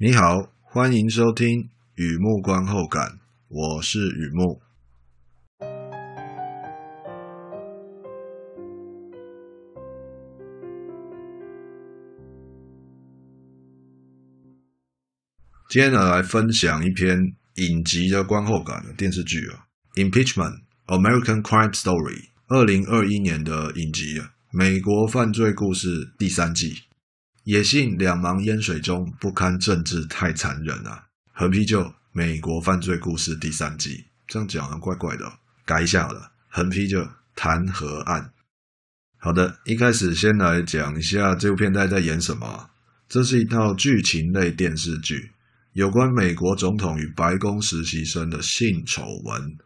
你好，欢迎收听雨木观后感，我是雨木。今天呢，来分享一篇影集的观后感的电视剧啊，《Impeachment: American Crime Story》，二零二一年的影集啊，美国犯罪故事第三季。野性两茫烟水中，不堪政治太残忍啊！横批就《美国犯罪故事第三季》，这样讲的怪怪的，改一下好了。横批就弹劾案。好的，一开始先来讲一下这部片在在演什么。这是一套剧情类电视剧。有关美国总统与白宫实习生的性丑闻，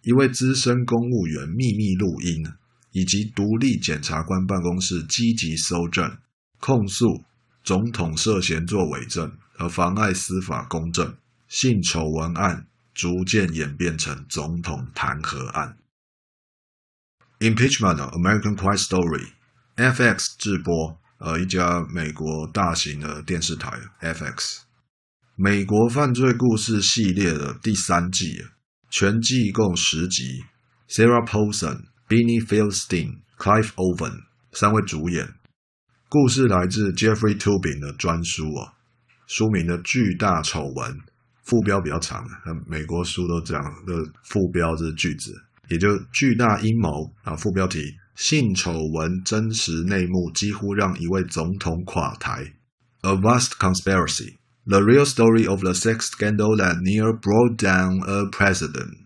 一位资深公务员秘密录音，以及独立检察官办公室积极搜证，控诉总统涉嫌作伪证而妨碍司法公正，性丑闻案逐渐演变成总统弹劾案。Impeachment: American Crime Story，FX 制播，呃，一家美国大型的电视台，FX。美国犯罪故事系列的第三季，全季共十集。Sarah Paulson、Beanie Feldstein、Clive Owen 三位主演。故事来自 Jeffrey Toobin 的专书啊，书名的《巨大丑闻》，副标比较长，美国书都这样的副标是句子，也就巨大阴谋啊。副标题：性丑闻真实内幕几乎让一位总统垮台。A vast conspiracy。The real story of the sex scandal that near brought down a president。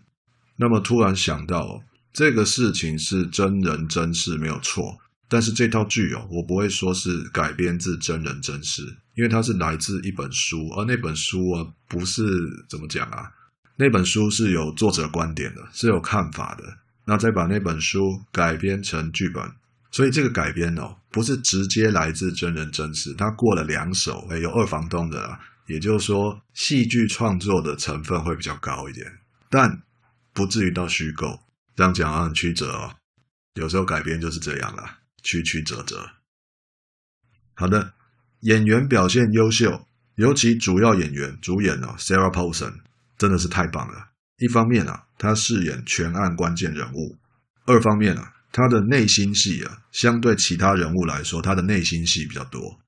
那么突然想到，这个事情是真人真事没有错，但是这套剧哦，我不会说是改编自真人真事，因为它是来自一本书，而那本书啊，不是怎么讲啊，那本书是有作者观点的，是有看法的，那再把那本书改编成剧本，所以这个改编哦，不是直接来自真人真事，它过了两手，诶，有二房东的。也就是说，戏剧创作的成分会比较高一点，但不至于到虚构。这样讲很曲折哦。有时候改编就是这样啦，曲曲折折。好的，演员表现优秀，尤其主要演员主演哦，Sarah Paulson 真的是太棒了。一方面啊，她饰演全案关键人物；二方面啊，她的内心戏啊，相对其他人物来说，她的内心戏比较多。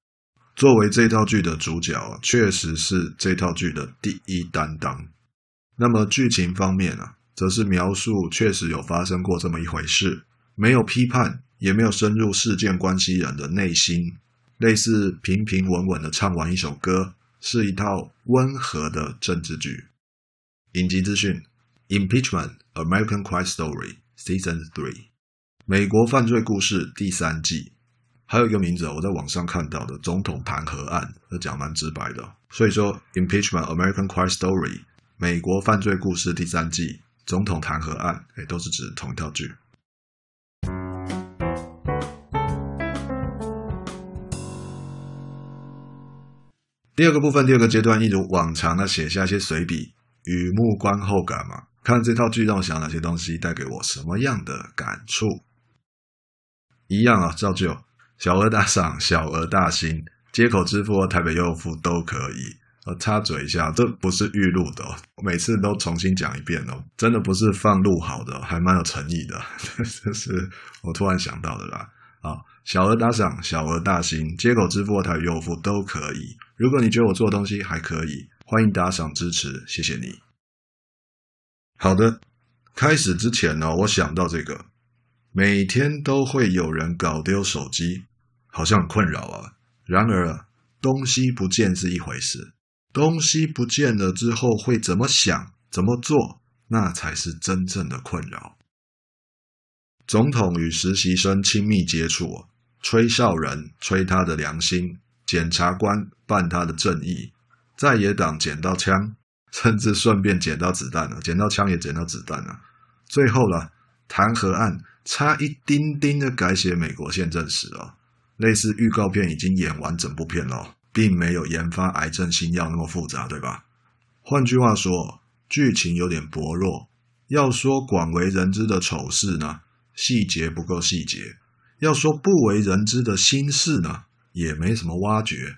作为这套剧的主角，确实是这套剧的第一担当。那么剧情方面啊，则是描述确实有发生过这么一回事，没有批判，也没有深入事件关系人的内心，类似平平稳稳的唱完一首歌，是一套温和的政治剧。影集资讯：Impeachment: American Crime Story Season Three，美国犯罪故事第三季。还有一个名字，我在网上看到的总统弹劾案，这讲蛮直白的。所以说，Impeachment: American Crime Story，美国犯罪故事第三季，总统弹劾案，哎，都是指同一套剧。第二个部分，第二个阶段，一如往常的写下一些随笔，雨木观后感嘛，看这套剧让我想哪些东西，带给我什么样的感触？一样啊，照旧。小额打赏、小额大新，街口支付和台北优付都可以。呃，插嘴一下，这不是预录的哦，每次都重新讲一遍哦，真的不是放录好的，还蛮有诚意的。这是我突然想到的啦。啊，小额打赏、小额大新，街口支付和台北优付都可以。如果你觉得我做的东西还可以，欢迎打赏支持，谢谢你。好的，开始之前呢，我想到这个，每天都会有人搞丢手机。好像很困扰啊。然而，东西不见是一回事，东西不见了之后会怎么想、怎么做，那才是真正的困扰。总统与实习生亲密接触，吹哨人吹他的良心，检察官办他的正义，在野党捡到枪，甚至顺便捡到子弹了，捡到枪也捡到子弹了。最后了，弹劾案差一丁丁的改写美国宪政史啊。类似预告片已经演完整部片了，并没有研发癌症新药那么复杂，对吧？换句话说，剧情有点薄弱。要说广为人知的丑事呢，细节不够细节；要说不为人知的心事呢，也没什么挖掘。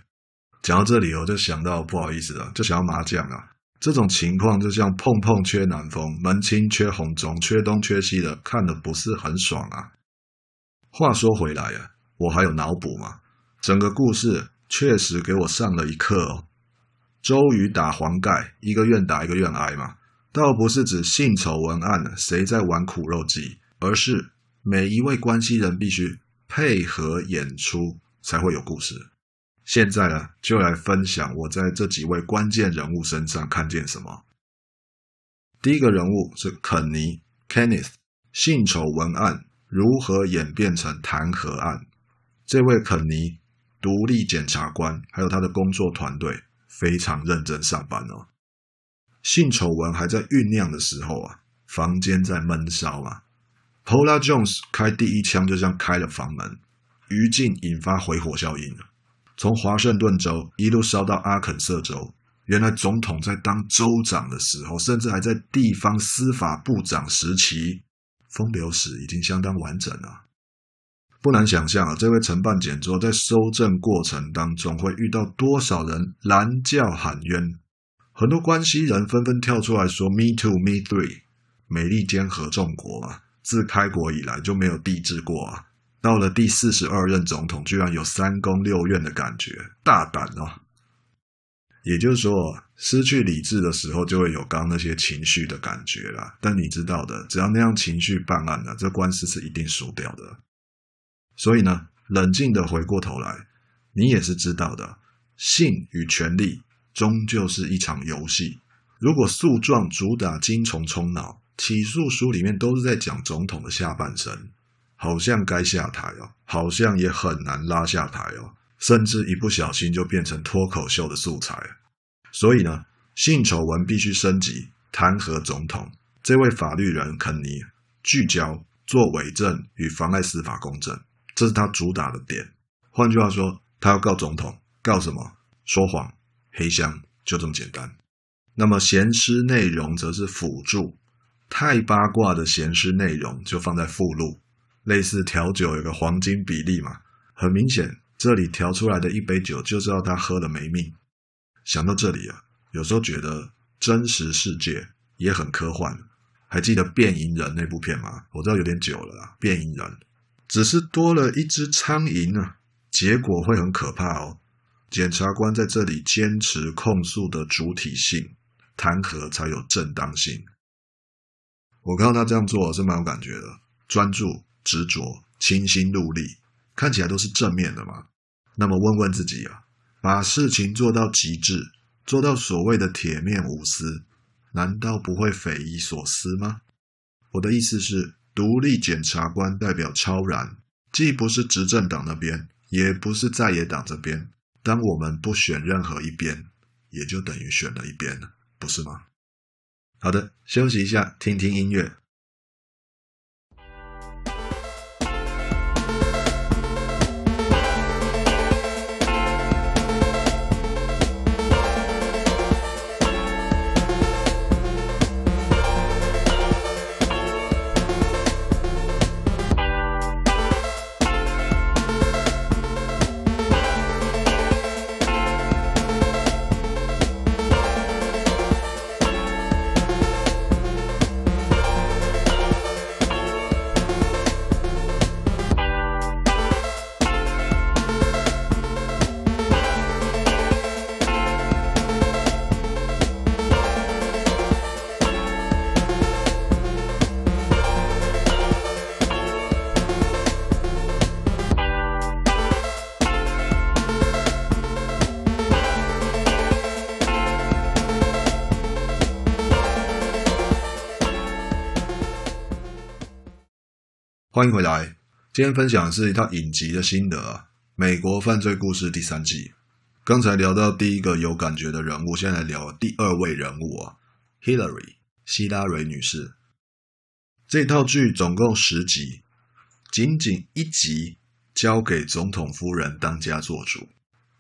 讲到这里，我就想到不好意思了，就想要麻将啊。这种情况就像碰碰缺南风，门清缺红中，缺东缺西的，看的不是很爽啊。话说回来啊，我还有脑补嘛。整个故事确实给我上了一课哦。周瑜打黄盖，一个愿打一个愿挨嘛，倒不是指性丑文案谁在玩苦肉计，而是每一位关系人必须配合演出才会有故事。现在呢，就来分享我在这几位关键人物身上看见什么。第一个人物是肯尼 （Kenneth），性丑闻案如何演变成弹劾案？这位肯尼独立检察官，还有他的工作团队非常认真上班哦。性丑闻还在酝酿的时候啊，房间在闷烧啊。Paula Jones 开第一枪就像开了房门，余烬引发回火效应。从华盛顿州一路烧到阿肯色州，原来总统在当州长的时候，甚至还在地方司法部长时期，风流史已经相当完整了。不难想象啊，这位承办检座在搜证过程当中会遇到多少人拦轿喊冤，很多关系人纷纷跳出来说 “Me too, me three”，美利坚合众国啊，自开国以来就没有帝制过啊。到了第四十二任总统，居然有三宫六院的感觉，大胆哦！也就是说，失去理智的时候，就会有刚那些情绪的感觉啦。但你知道的，只要那样情绪办案了，这官司是一定输掉的。所以呢，冷静的回过头来，你也是知道的，性与权力终究是一场游戏。如果诉状主打精虫充脑，起诉书里面都是在讲总统的下半身。好像该下台哦，好像也很难拉下台哦，甚至一不小心就变成脱口秀的素材。所以呢，性丑闻必须升级，弹劾总统。这位法律人肯尼聚焦做伪证与妨碍司法公正，这是他主打的点。换句话说，他要告总统，告什么？说谎、黑箱，就这么简单。那么闲诗内容则是辅助，太八卦的闲诗内容就放在附录。类似调酒有个黄金比例嘛，很明显，这里调出来的一杯酒就知道他喝了没命。想到这里啊，有时候觉得真实世界也很科幻。还记得《变银人》那部片吗？我知道有点久了啦，《变银人》只是多了一只苍蝇啊，结果会很可怕哦。检察官在这里坚持控诉的主体性，弹劾才有正当性。我看到他这样做是蛮有感觉的，专注。执着、清心戮力，看起来都是正面的嘛。那么问问自己啊，把事情做到极致，做到所谓的铁面无私，难道不会匪夷所思吗？我的意思是，独立检察官代表超然，既不是执政党那边，也不是在野党这边。当我们不选任何一边，也就等于选了一边了，不是吗？好的，休息一下，听听音乐。欢迎回来，今天分享的是一套影集的心得啊，《美国犯罪故事》第三季。刚才聊到第一个有感觉的人物，现在来聊第二位人物啊，Hillary 希拉蕊女士。这套剧总共十集，仅仅一集交给总统夫人当家做主，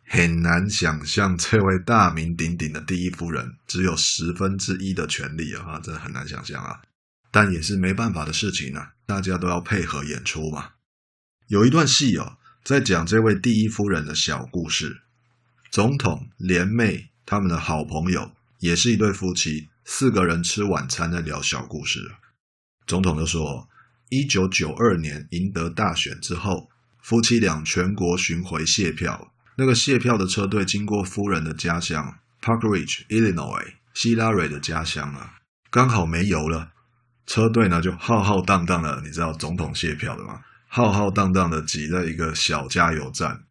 很难想象这位大名鼎鼎的第一夫人只有十分之一的权力啊，真的很难想象啊。但也是没办法的事情啊，大家都要配合演出嘛。有一段戏哦，在讲这位第一夫人的小故事。总统连妹他们的好朋友也是一对夫妻，四个人吃晚餐在聊小故事。总统就说，一九九二年赢得大选之后，夫妻俩全国巡回谢票，那个谢票的车队经过夫人的家乡 Park Ridge, Illinois，希拉蕊的家乡啊，刚好没油了，车队呢就浩浩荡荡的，你知道总统谢票的吗？浩浩荡荡的挤在一个小加油站，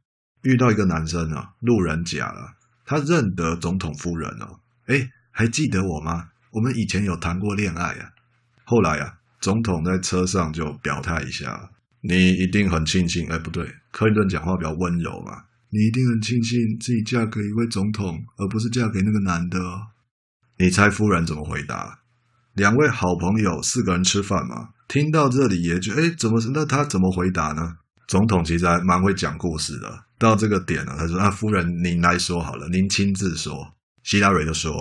遇到一个男生啊，路人甲了，他认得总统夫人哦，诶，还记得我吗？我们以前有谈过恋爱啊，后来啊。总统在车上就表态一下：“你一定很庆幸，哎，不对，克林顿讲话比较温柔嘛。你一定很庆幸自己嫁给一位总统，而不是嫁给那个男的哦。你猜夫人怎么回答？两位好朋友四个人吃饭嘛，听到这里也就哎，怎么那他怎么回答呢？总统其实还蛮会讲故事的。到这个点了，他说：‘啊，夫人，您来说好了，您亲自说。’希拉蕊就说：‘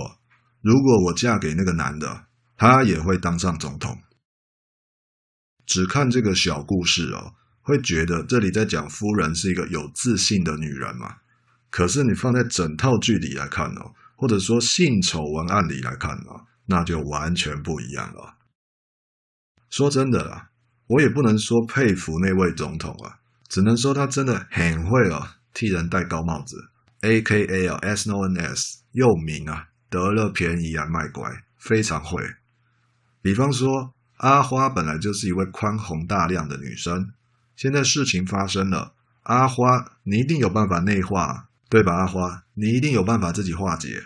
如果我嫁给那个男的，他也会当上总统。’”只看这个小故事哦，会觉得这里在讲夫人是一个有自信的女人嘛？可是你放在整套剧里来看哦，或者说性丑闻案里来看哦，那就完全不一样了。说真的啦，我也不能说佩服那位总统啊，只能说他真的很会哦，替人戴高帽子，A.K.A. 啊，S.N.O.N.S. 又名啊，得了便宜还卖乖，非常会。比方说。阿花本来就是一位宽宏大量的女生，现在事情发生了，阿花，你一定有办法内化，对吧？阿花，你一定有办法自己化解。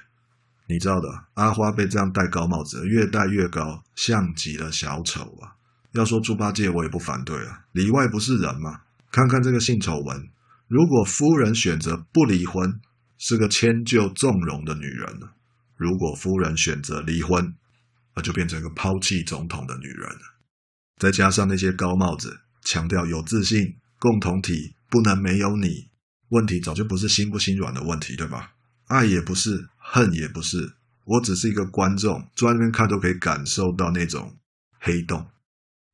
你知道的，阿花被这样戴高帽子，越戴越高，像极了小丑啊！要说猪八戒，我也不反对啊，里外不是人嘛。看看这个性丑闻，如果夫人选择不离婚，是个迁就纵容的女人了；如果夫人选择离婚，那就变成一个抛弃总统的女人了，再加上那些高帽子强调有自信、共同体不能没有你，问题早就不是心不心软的问题，对吧？爱也不是，恨也不是，我只是一个观众，坐在那边看都可以感受到那种黑洞，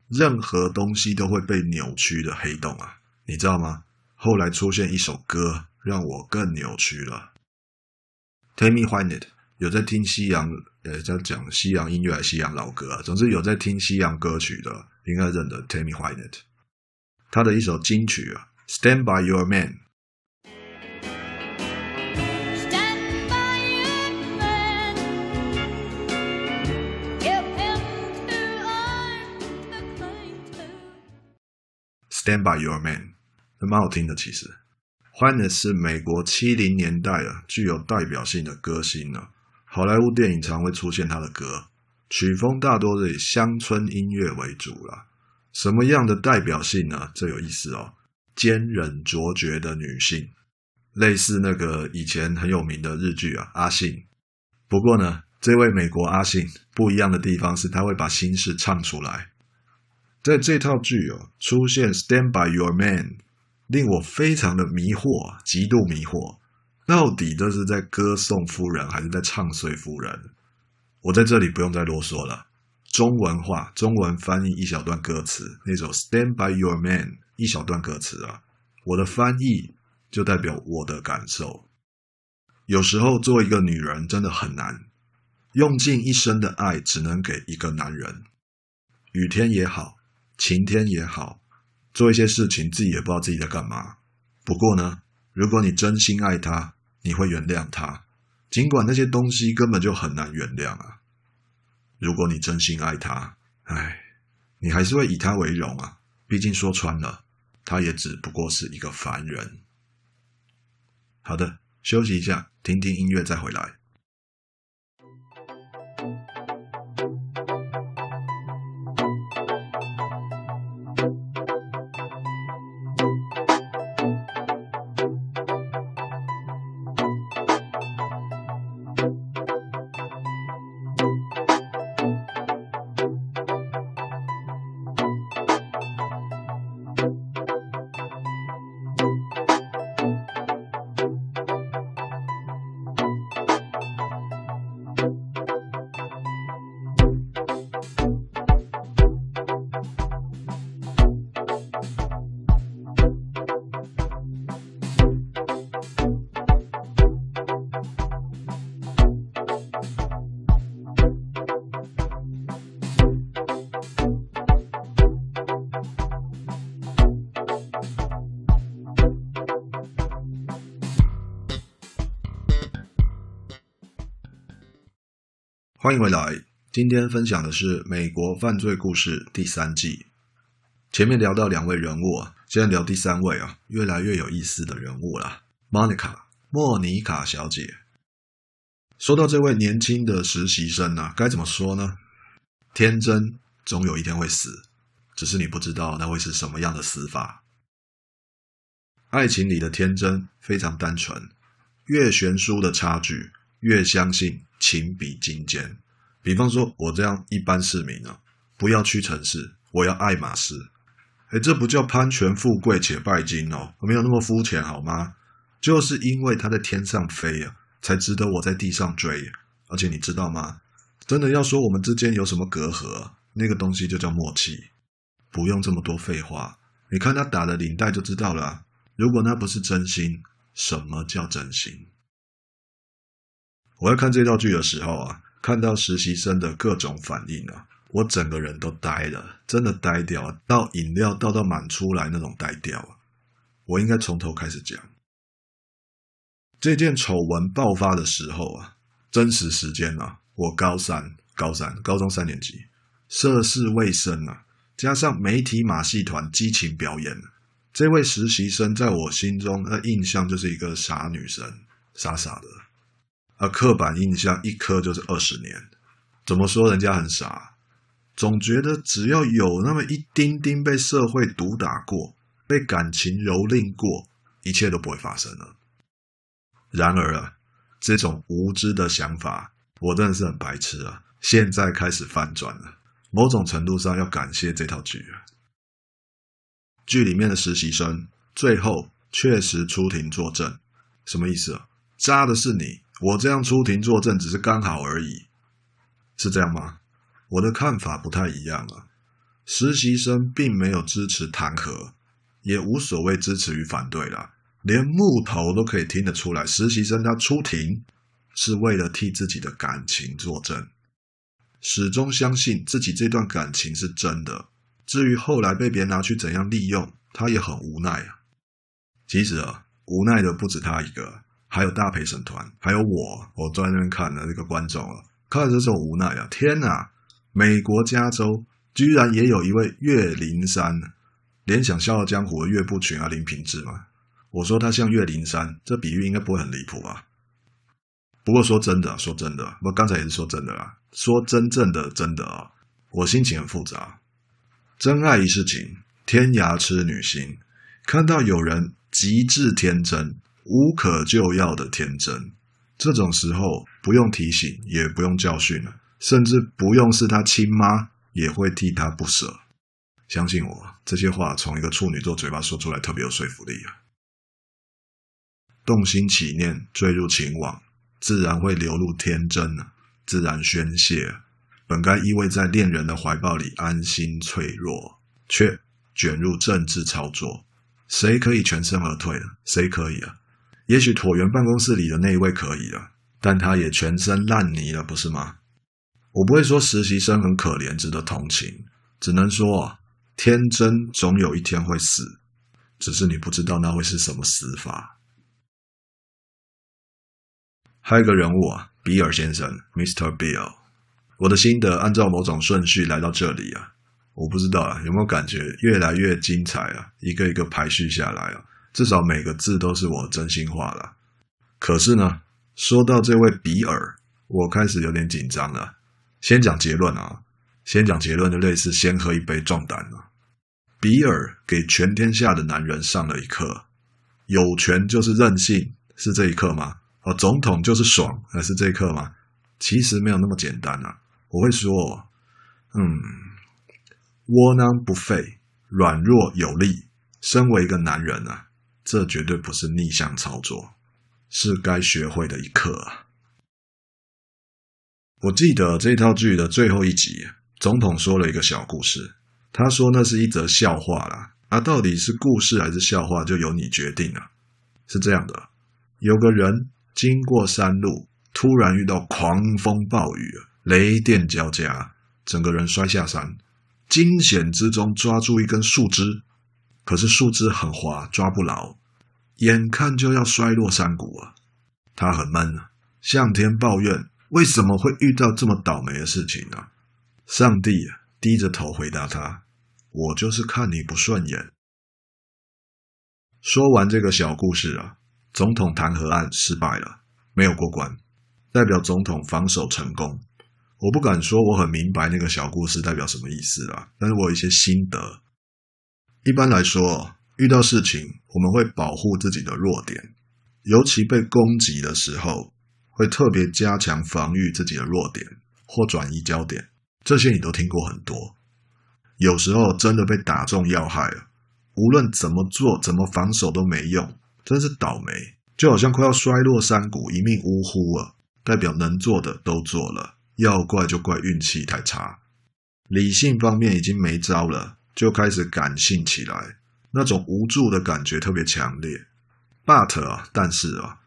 任何东西都会被扭曲的黑洞啊，你知道吗？后来出现一首歌，让我更扭曲了，Tammy Wynette。有在听西洋，呃，在讲西洋音乐还是西洋老歌啊？总之有在听西洋歌曲的，应该认得 Tammy Wynette。他的一首金曲啊，《Stand by Your Man》。Stand by Your Man，还蛮好听的，其实。Wynette 是美国七零年代啊，具有代表性的歌星呢。好莱坞电影常会出现他的歌，曲风大多是以乡村音乐为主啦。什么样的代表性呢？这有意思哦。坚韧卓绝的女性，类似那个以前很有名的日剧啊，阿信。不过呢，这位美国阿信不一样的地方是他会把心事唱出来。在这套剧哦，出现 Stand by Your Man，令我非常的迷惑，极度迷惑。到底这是在歌颂夫人，还是在唱衰夫人？我在这里不用再啰嗦了。中文化，中文翻译一小段歌词，那首《Stand by Your Man》一小段歌词啊，我的翻译就代表我的感受。有时候做一个女人真的很难，用尽一生的爱只能给一个男人。雨天也好，晴天也好，做一些事情自己也不知道自己在干嘛。不过呢。如果你真心爱他，你会原谅他，尽管那些东西根本就很难原谅啊。如果你真心爱他，唉，你还是会以他为荣啊。毕竟说穿了，他也只不过是一个凡人。好的，休息一下，听听音乐再回来。欢迎回来。今天分享的是《美国犯罪故事》第三季。前面聊到两位人物啊，现在聊第三位啊，越来越有意思的人物了。Monica，莫妮卡小姐。说到这位年轻的实习生啊，该怎么说呢？天真，总有一天会死，只是你不知道那会是什么样的死法。爱情里的天真非常单纯，越悬殊的差距，越相信情比金坚。比方说，我这样一般市民啊，不要屈臣氏，我要爱马仕。哎，这不叫攀权富贵且拜金哦，没有那么肤浅好吗？就是因为他在天上飞啊，才值得我在地上追。而且你知道吗？真的要说我们之间有什么隔阂，那个东西就叫默契。不用这么多废话，你看他打的领带就知道了。如果那不是真心，什么叫真心？我要看这套剧的时候啊。看到实习生的各种反应啊，我整个人都呆了，真的呆掉了，倒饮料倒到满出来那种呆掉啊！我应该从头开始讲。这件丑闻爆发的时候啊，真实时间啊，我高三，高三，高中三年级，涉世未深啊，加上媒体马戏团激情表演，这位实习生在我心中的印象就是一个傻女生，傻傻的。而刻板印象一刻就是二十年，怎么说人家很傻？总觉得只要有那么一丁丁被社会毒打过，被感情蹂躏过，一切都不会发生了。然而啊，这种无知的想法，我真的是很白痴啊！现在开始翻转了，某种程度上要感谢这套剧啊。剧里面的实习生最后确实出庭作证，什么意思啊？渣的是你。我这样出庭作证只是刚好而已，是这样吗？我的看法不太一样啊。实习生并没有支持弹劾，也无所谓支持与反对啦，连木头都可以听得出来，实习生他出庭是为了替自己的感情作证，始终相信自己这段感情是真的。至于后来被别人拿去怎样利用，他也很无奈啊。其实啊，无奈的不止他一个。还有大陪审团，还有我，我坐在那边看的那个观众啊，看着这种无奈啊！天哪，美国加州居然也有一位岳灵珊，联想《笑傲江湖》的岳不群啊，林平志嘛。我说他像岳灵珊，这比喻应该不会很离谱吧？不过说真的，说真的，我刚才也是说真的啦，说真正的真的啊，我心情很复杂。真爱一世情，天涯痴女心，看到有人极致天真。无可救药的天真，这种时候不用提醒，也不用教训了，甚至不用是他亲妈，也会替他不舍。相信我，这些话从一个处女座嘴巴说出来，特别有说服力啊！动心起念，坠入情网，自然会流露天真啊，自然宣泄。本该依偎在恋人的怀抱里安心脆弱，却卷入政治操作。谁可以全身而退呢？谁可以啊？也许椭圆办公室里的那一位可以了，但他也全身烂泥了，不是吗？我不会说实习生很可怜，值得同情，只能说啊天真总有一天会死，只是你不知道那会是什么死法。还有一个人物啊，比尔先生，Mr. Bill，我的心得按照某种顺序来到这里啊，我不知道啊，有没有感觉越来越精彩啊？一个一个排序下来啊。至少每个字都是我真心话了。可是呢，说到这位比尔，我开始有点紧张了。先讲结论啊，先讲结论就类似先喝一杯壮胆了。比尔给全天下的男人上了一课：有权就是任性，是这一课吗？哦，总统就是爽，还是这一课吗？其实没有那么简单啊。我会说，嗯，窝囊不废，软弱有力。身为一个男人啊。这绝对不是逆向操作，是该学会的一课！我记得这套剧的最后一集，总统说了一个小故事。他说那是一则笑话啦，啊，到底是故事还是笑话，就由你决定了。是这样的，有个人经过山路，突然遇到狂风暴雨，雷电交加，整个人摔下山，惊险之中抓住一根树枝。可是树枝很滑，抓不牢，眼看就要摔落山谷了。他很闷，向天抱怨：“为什么会遇到这么倒霉的事情呢？上帝低着头回答他：“我就是看你不顺眼。”说完这个小故事啊，总统弹劾案失败了，没有过关，代表总统防守成功。我不敢说我很明白那个小故事代表什么意思啊，但是我有一些心得。一般来说，遇到事情我们会保护自己的弱点，尤其被攻击的时候。会特别加强防御自己的弱点或转移焦点，这些你都听过很多。有时候真的被打中要害了，无论怎么做、怎么防守都没用，真是倒霉，就好像快要摔落山谷、一命呜呼了。代表能做的都做了，要怪就怪运气太差。理性方面已经没招了，就开始感性起来，那种无助的感觉特别强烈。But 啊，但是啊，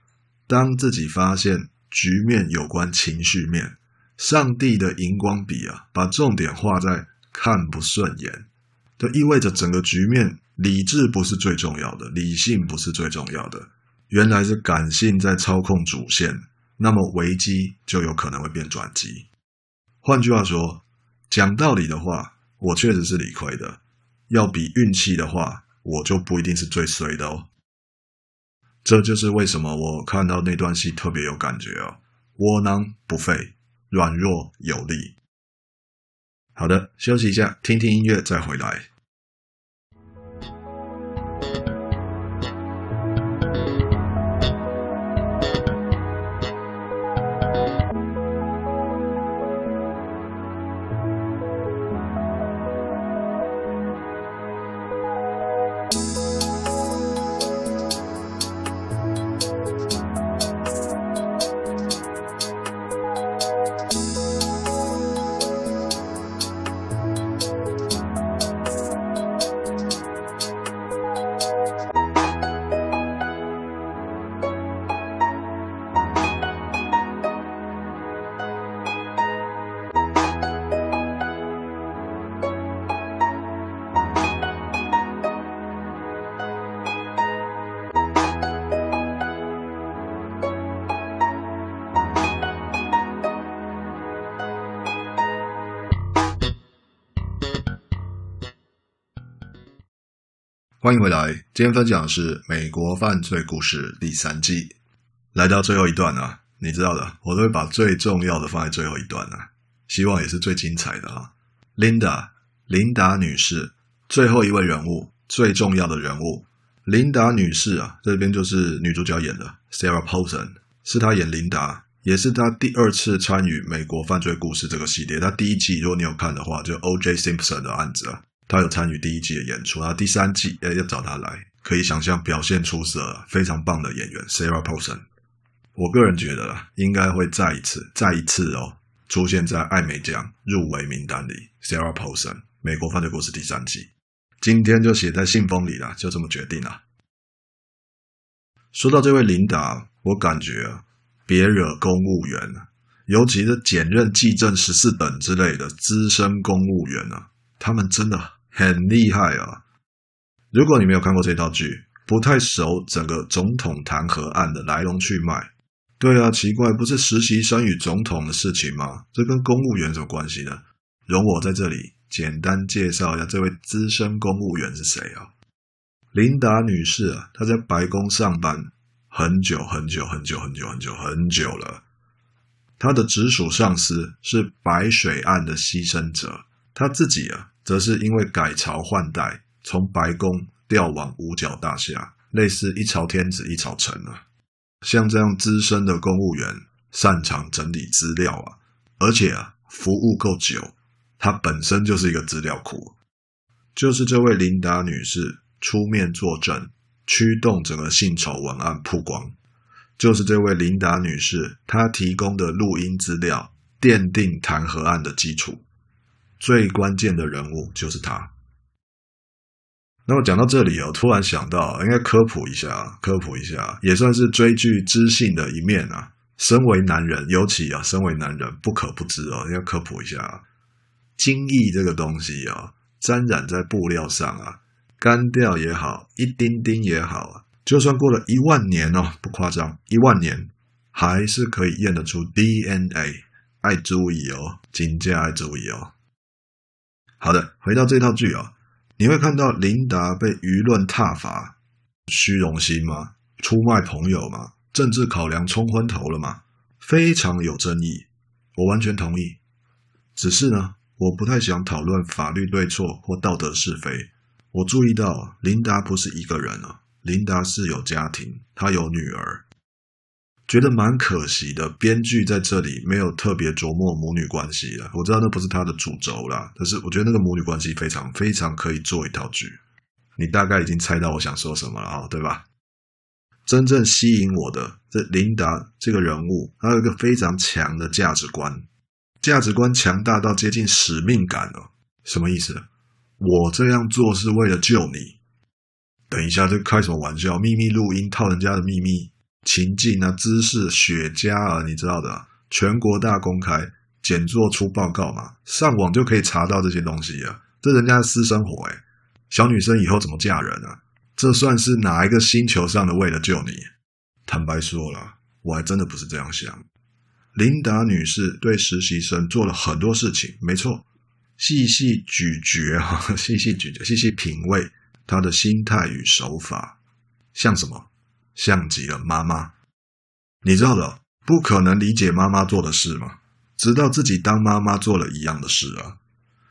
当自己发现。局面有关情绪面，上帝的荧光笔啊，把重点画在看不顺眼，这意味着整个局面理智不是最重要的，理性不是最重要的，原来是感性在操控主线，那么危机就有可能会变转机。换句话说，讲道理的话，我确实是理亏的；要比运气的话，我就不一定是最衰的哦。这就是为什么我看到那段戏特别有感觉哦，窝囊不废，软弱有力。好的，休息一下，听听音乐再回来。欢迎回来，今天分享的是《美国犯罪故事》第三季。来到最后一段啊，你知道的，我都会把最重要的放在最后一段啊，希望也是最精彩的啊。Linda，琳达女士，最后一位人物，最重要的人物。琳达女士啊，这边就是女主角演的 Sarah Paulson，是她演琳达，也是她第二次参与《美国犯罪故事》这个系列。她第一季，如果你有看的话，就 O.J. Simpson 的案子啊。他有参与第一季的演出，然后第三季诶要找他来，可以想象表现出色，非常棒的演员 Sarah Paulson。我个人觉得应该会再一次、再一次哦出现在艾美奖入围名单里。Sarah Paulson，《美国犯罪故事》第三季，今天就写在信封里了，就这么决定了。说到这位琳达，我感觉，别惹公务员，尤其是检任技正十四等之类的资深公务员啊，他们真的。很厉害啊！如果你没有看过这套剧，不太熟整个总统弹劾案的来龙去脉，对啊，奇怪，不是实习生与总统的事情吗？这跟公务员什么关系呢？容我在这里简单介绍一下这位资深公务员是谁啊？琳达女士啊，她在白宫上班很久很久很久很久很久很久了。她的直属上司是白水案的牺牲者，她自己啊。则是因为改朝换代，从白宫调往五角大厦，类似一朝天子一朝臣啊。像这样资深的公务员，擅长整理资料啊，而且啊，服务够久，他本身就是一个资料库。就是这位琳达女士出面作证，驱动整个性丑闻案曝光。就是这位琳达女士，她提供的录音资料，奠定弹劾案的基础。最关键的人物就是他。那么讲到这里哦，突然想到应该科普一下，科普一下，也算是追剧知性的一面啊。身为男人，尤其啊，身为男人不可不知哦，要科普一下，精液这个东西啊，沾染在布料上啊，干掉也好，一丁丁也好啊，就算过了一万年哦，不夸张，一万年还是可以验得出 DNA。爱注意哦，金价爱注意哦。好的，回到这套剧啊、哦，你会看到琳达被舆论挞伐，虚荣心吗？出卖朋友吗？政治考量冲昏头了吗？非常有争议，我完全同意。只是呢，我不太想讨论法律对错或道德是非。我注意到琳达不是一个人啊，琳达是有家庭，她有女儿。觉得蛮可惜的，编剧在这里没有特别琢磨母女关系了。我知道那不是他的主轴啦，但是我觉得那个母女关系非常非常可以做一套剧。你大概已经猜到我想说什么了啊，对吧？真正吸引我的这琳达这个人物，她有一个非常强的价值观，价值观强大到接近使命感了。什么意思？我这样做是为了救你。等一下，这开什么玩笑？秘密录音套人家的秘密。情境啊，知识雪茄啊，你知道的，全国大公开，简做出报告嘛，上网就可以查到这些东西啊。这人家的私生活，诶，小女生以后怎么嫁人啊？这算是哪一个星球上的为了救你？坦白说了，我还真的不是这样想。琳达女士对实习生做了很多事情，没错，细细咀嚼哈，细细咀嚼，细细品味她的心态与手法，像什么？像极了妈妈，你知道的，不可能理解妈妈做的事吗？直到自己当妈妈做了一样的事啊！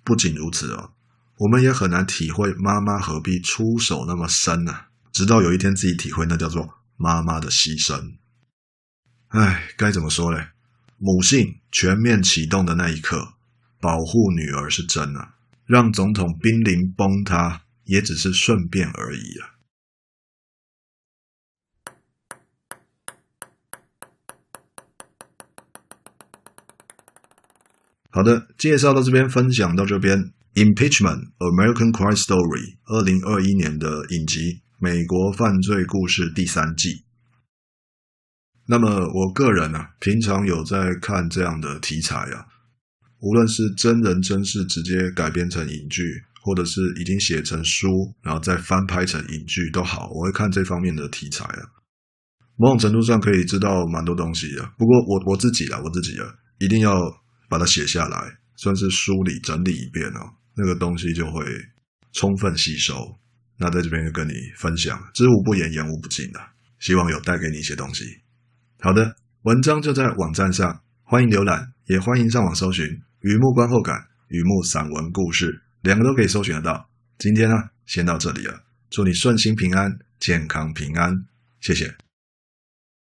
不仅如此哦，我们也很难体会妈妈何必出手那么深呢、啊？直到有一天自己体会，那叫做妈妈的牺牲。唉，该怎么说嘞？母性全面启动的那一刻，保护女儿是真啊，让总统濒临崩塌也只是顺便而已啊。好的，介绍到这边，分享到这边。Impeachment: American Crime Story，二零二一年的影集《美国犯罪故事》第三季。那么，我个人呢、啊，平常有在看这样的题材啊，无论是真人真事直接改编成影剧，或者是已经写成书，然后再翻拍成影剧都好，我会看这方面的题材啊。某种程度上可以知道蛮多东西的。不过我我自己啊，我自己啊，一定要。把它写下来，算是梳理整理一遍哦，那个东西就会充分吸收。那在这边就跟你分享，知无不言，言无不尽的，希望有带给你一些东西。好的，文章就在网站上，欢迎浏览，也欢迎上网搜寻《雨幕观后感》《雨幕散文故事》，两个都可以搜寻得到。今天呢，先到这里了，祝你顺心平安，健康平安，谢谢。